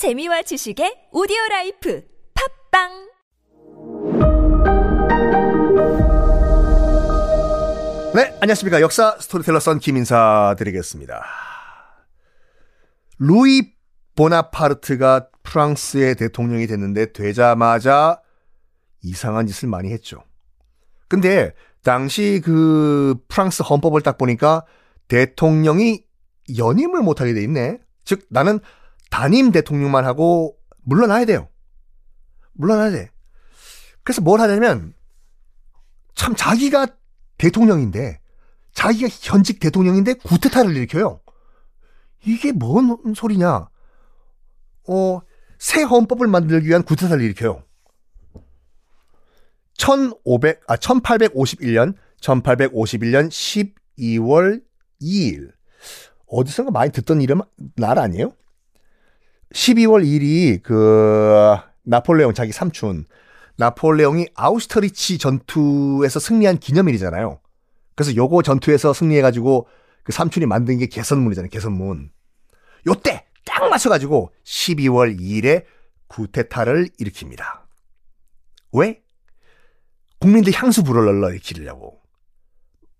재미와 지식의 오디오 라이프 팝빵 네, 안녕하십니까. 역사 스토리텔러 썬킴 인사 드리겠습니다. 루이 보나파르트가 프랑스의 대통령이 됐는데 되자마자 이상한 짓을 많이 했죠. 근데 당시 그 프랑스 헌법을 딱 보니까 대통령이 연임을 못하게 돼 있네. 즉 나는 단임 대통령만 하고 물러나야 돼요. 물러나야 돼. 그래서 뭘 하냐면 참 자기가 대통령인데 자기가 현직 대통령인데 구테타를 일으켜요. 이게 뭔 소리냐? 어, 새 헌법을 만들기 위한 구테타를 일으켜요. 1500, 아, 1851년, 1851년 12월 2일. 어디선가 많이 듣던 이름, 날 아니에요? 12월 1일이 그, 나폴레옹 자기 삼촌, 나폴레옹이 아우스터리치 전투에서 승리한 기념일이잖아요. 그래서 요거 전투에서 승리해가지고 그 삼촌이 만든 게 개선문이잖아요. 개선문. 요때 딱 맞춰가지고 12월 2일에 구테타를 일으킵니다. 왜? 국민들 향수 불을 일으키려고.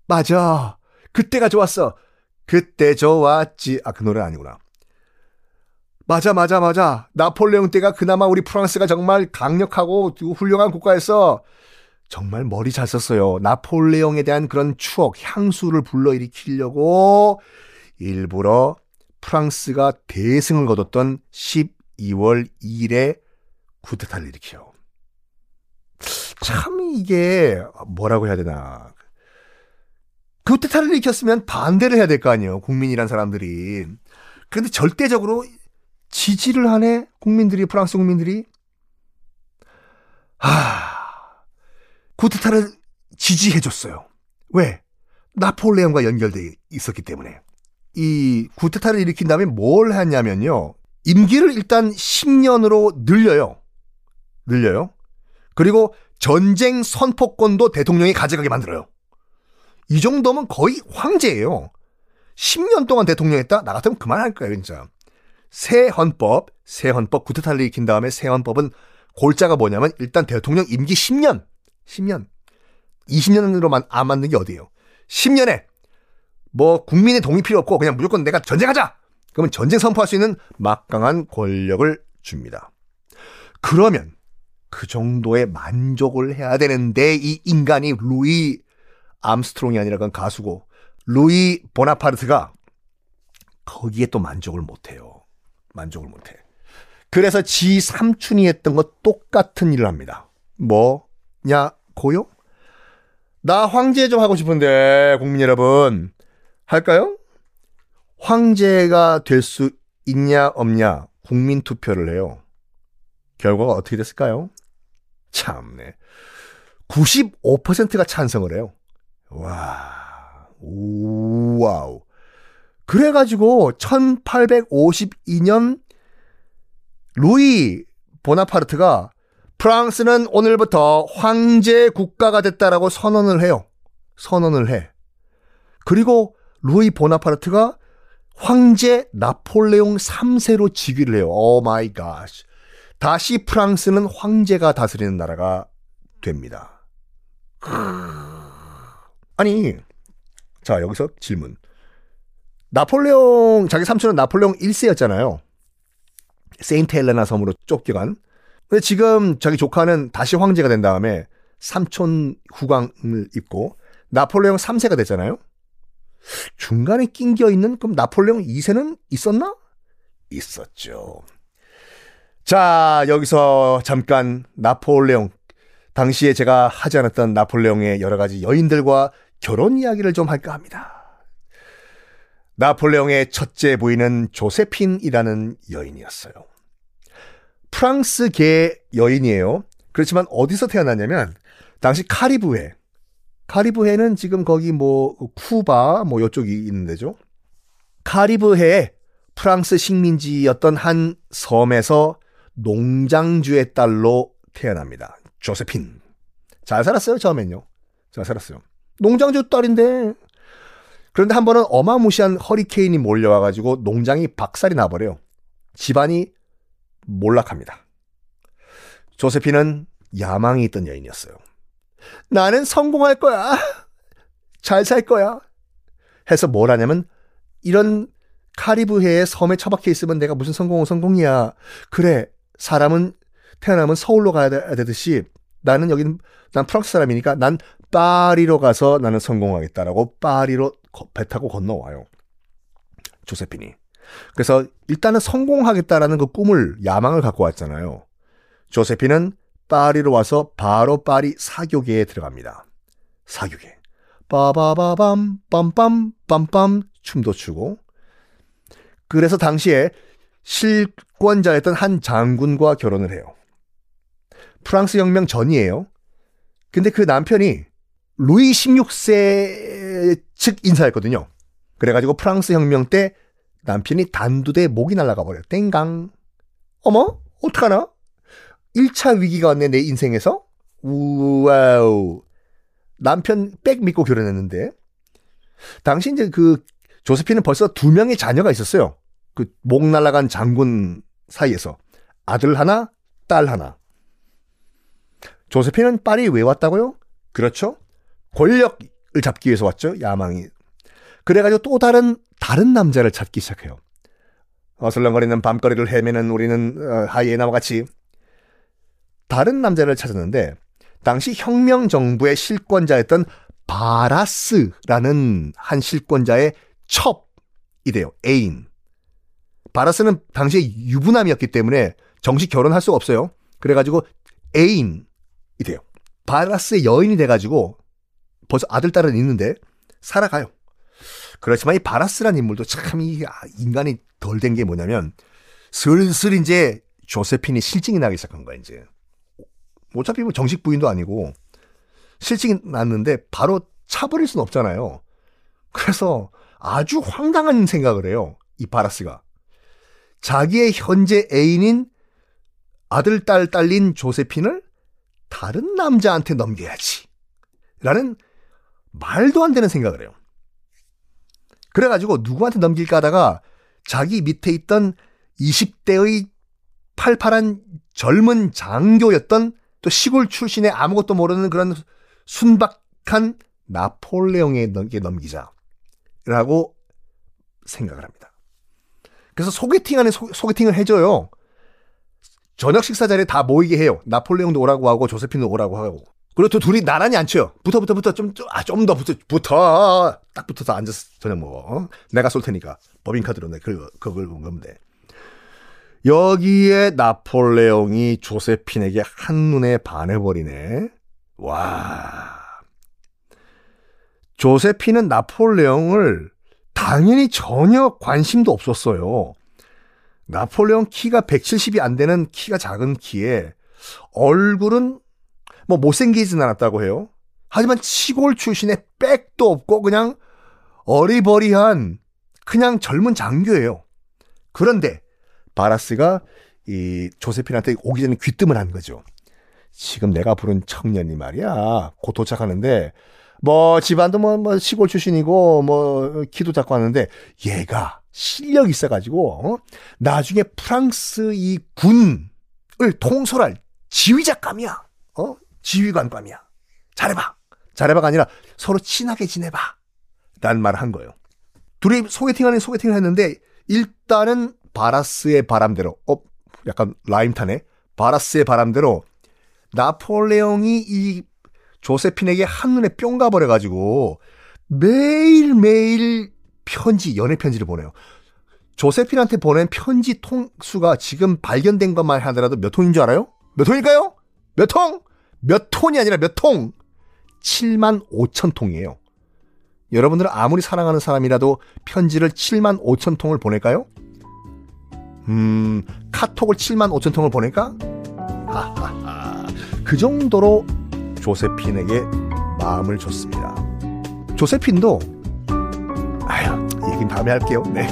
맞아. 그때가 좋았어. 그때 좋았지. 아, 그 노래 아니구나. 맞아, 맞아, 맞아. 나폴레옹 때가 그나마 우리 프랑스가 정말 강력하고 훌륭한 국가였어. 정말 머리 잘 썼어요. 나폴레옹에 대한 그런 추억, 향수를 불러일으키려고 일부러 프랑스가 대승을 거뒀던 12월 2일에 구테타를 일으켜요. 참 이게 뭐라고 해야 되나. 구테타를 일으켰으면 반대를 해야 될 거 아니에요. 국민이란 사람들이. 근데 절대적으로 지지를 하네 국민들이 프랑스 국민들이 하 구테타를 지지해줬어요. 왜? 나폴레옹과 연결돼 있었기 때문에 이 구테타를 일으킨 다음에 뭘 했냐면요 임기를 일단 10년으로 늘려요. 늘려요. 그리고 전쟁 선포권도 대통령이 가져가게 만들어요. 이 정도면 거의 황제예요. 10년 동안 대통령 했다? 나 같으면 그만할 거예요, 진짜. 새 헌법, 새 헌법 구테타를 일으킨 다음에 새 헌법은 골자가 뭐냐면 일단 대통령 임기 10년, 10년, 20년으로만 안 맞는 게 어디예요? 10년에 뭐 국민의 동의 필요 없고 그냥 무조건 내가 전쟁하자. 그러면 전쟁 선포할 수 있는 막강한 권력을 줍니다. 그러면 그 정도의 만족을 해야 되는데 이 인간이 루이 암스트롱이 아니라 그건 가수고 루이 보나파르트가 거기에 또 만족을 못해요. 만족을 못해. 그래서 지 삼촌이 했던 것 똑같은 일을 합니다. 뭐냐 고요? 나 황제 좀 하고 싶은데 국민 여러분 할까요? 황제가 될 수 있냐 없냐 국민 투표를 해요. 결과가 어떻게 됐을까요? 참네. 95%가 찬성을 해요. 와. wow. 그래가지고 1852년 루이 보나파르트가 프랑스는 오늘부터 황제 국가가 됐다라고 선언을 해요. 선언을 해. 그리고 루이 보나파르트가 황제 나폴레옹 3세로 즉위를 해요. Oh my God. 다시 프랑스는 황제가 다스리는 나라가 됩니다. 아니, 자, 여기서 질문. 나폴레옹, 자기 삼촌은 나폴레옹 1세였잖아요. 세인트 헬레나 섬으로 쫓겨간. 근데 지금 자기 조카는 다시 황제가 된 다음에 삼촌 후광을 입고 나폴레옹 3세가 됐잖아요. 중간에 낑겨 있는 그럼 나폴레옹 2세는 있었나? 있었죠. 자, 여기서 잠깐 나폴레옹 당시에 제가 하지 않았던 나폴레옹의 여러 가지 여인들과 결혼 이야기를 좀 할까 합니다. 나폴레옹의 첫째 부인은 조세핀이라는 여인이었어요. 프랑스계 여인이에요. 그렇지만 어디서 태어났냐면 당시 카리브해. 카리브해는 지금 거기 뭐 쿠바 뭐 요쪽이 있는 데죠. 카리브해에 프랑스 식민지였던 한 섬에서 농장주의 딸로 태어납니다. 조세핀. 잘 살았어요, 처음엔요. 잘 살았어요. 농장주 딸인데 그런데 한 번은 어마무시한 허리케인이 몰려와가지고 농장이 박살이 나버려요. 집안이 몰락합니다. 조세피는 야망이 있던 여인이었어요. 나는 성공할 거야. 잘 살 거야. 해서 뭘 하냐면 이런 카리브해의 섬에 처박혀 있으면 내가 무슨 성공은 성공이야. 그래. 사람은 태어나면 서울로 가야 되듯이 나는 여기는 난 프랑스 사람이니까 난 파리로 가서 나는 성공하겠다라고 파리로 배 타고 건너와요. 조세핀이. 그래서 일단은 성공하겠다라는 그 꿈을 야망을 갖고 왔잖아요. 조세핀은 파리로 와서 바로 파리 사교계에 들어갑니다. 사교계. 빠바바밤 빰빰 빰빰 춤도 추고 그래서 당시에 실권자였던 한 장군과 결혼을 해요. 프랑스 혁명 전이에요. 근데 그 남편이 루이 16세 측 인사였거든요. 그래가지고 프랑스 혁명 때 남편이 단두대 목이 날라가 버려요. 땡강. 어머? 어떡하나? 1차 위기가 왔네, 내 인생에서? 우와우. 남편 백 믿고 결혼했는데. 당시 이제 그 조세피는 벌써 두 명의 자녀가 있었어요. 그 목 날라간 장군 사이에서. 아들 하나, 딸 하나. 조세피는 파리 왜 왔다고요? 그렇죠. 권력을 잡기 위해서 왔죠. 야망이. 그래가지고 또 다른 다른 남자를 찾기 시작해요. 어슬렁거리는 밤거리를 헤매는 우리는 어, 하이에나와 같이 다른 남자를 찾았는데 당시 혁명 정부의 실권자였던 바라스라는 한 실권자의 첩이래요. 애인. 바라스는 당시에 유부남이었기 때문에 정식 결혼할 수가 없어요. 그래가지고 애인이 돼요. 바라스의 여인이 돼가지고 벌써 아들, 딸은 있는데 살아가요. 그렇지만 이 바라스란 인물도 참 이 인간이 덜 된 게 뭐냐면 슬슬 이제 조세핀이 실증이 나기 시작한 거야, 이제. 어차피 뭐 정식 부인도 아니고 실증이 났는데 바로 차버릴 수는 없잖아요. 그래서 아주 황당한 생각을 해요. 이 바라스가. 자기의 현재 애인인 아들, 딸, 딸린 조세핀을 다른 남자한테 넘겨야지. 라는 말도 안 되는 생각을 해요. 그래가지고 누구한테 넘길까 하다가 자기 밑에 있던 20대의 팔팔한 젊은 장교였던 또 시골 출신의 아무것도 모르는 그런 순박한 나폴레옹에게 넘기자라고 생각을 합니다. 그래서 소개팅 안에 소, 소개팅을 해줘요. 저녁 식사 자리에 다 모이게 해요. 나폴레옹도 오라고 하고 조세핀도 오라고 하고. 그리고 또 둘이 나란히 앉혀요. 붙어 붙어 붙어 좀 좀더 아, 붙어 붙어 딱 붙어서 앉아서 저녁 먹어. 어? 내가 쏠 테니까 법인카드로 내 그, 그걸 먹으면 돼. 여기에 나폴레옹이 조세핀에게 한눈에 반해버리네. 와. 조세핀은 나폴레옹을 당연히 전혀 관심도 없었어요. 나폴레옹 키가 170이 안 되는 키가 작은 키에 얼굴은 뭐 못생기진 않았다고 해요. 하지만 시골 출신의 백도 없고 그냥 어리버리한 그냥 젊은 장교예요. 그런데 바라스가 이 조세핀한테 오기 전에 귀뜸을 한 거죠. 지금 내가 부른 청년이 말이야. 곧 도착하는데 뭐 집안도 뭐, 뭐 시골 출신이고 뭐 키도 작고 하는데 얘가 실력 있어 가지고 어? 나중에 프랑스 이 군을 통솔할 지휘자감이야. 어? 지휘관감이야. 잘해봐. 잘해봐가 아니라 서로 친하게 지내봐. 라는 말을 한 거예요. 둘이 소개팅 안에 소개팅을 했는데 일단은 바라스의 바람대로 어 약간 라임 타네. 바라스의 바람대로 나폴레옹이 이 조세핀에게 한눈에 뿅 가버려 가지고 매일매일 편지, 연애 편지를 보내요. 조세핀한테 보낸 편지 통수가 지금 발견된 것만 하더라도 몇 통인 줄 알아요? 몇 통일까요? 몇 통? 몇 톤이 아니라 몇 통? 7만 5천 통이에요. 여러분들은 아무리 사랑하는 사람이라도 편지를 7만 5천 통을 보낼까요? 음, 카톡을 7만 5천 통을 보낼까? 하하하. 그 정도로 조세핀에게 마음을 줬습니다. 조세핀도 아휴, 얘긴 다음에 할게요. 네.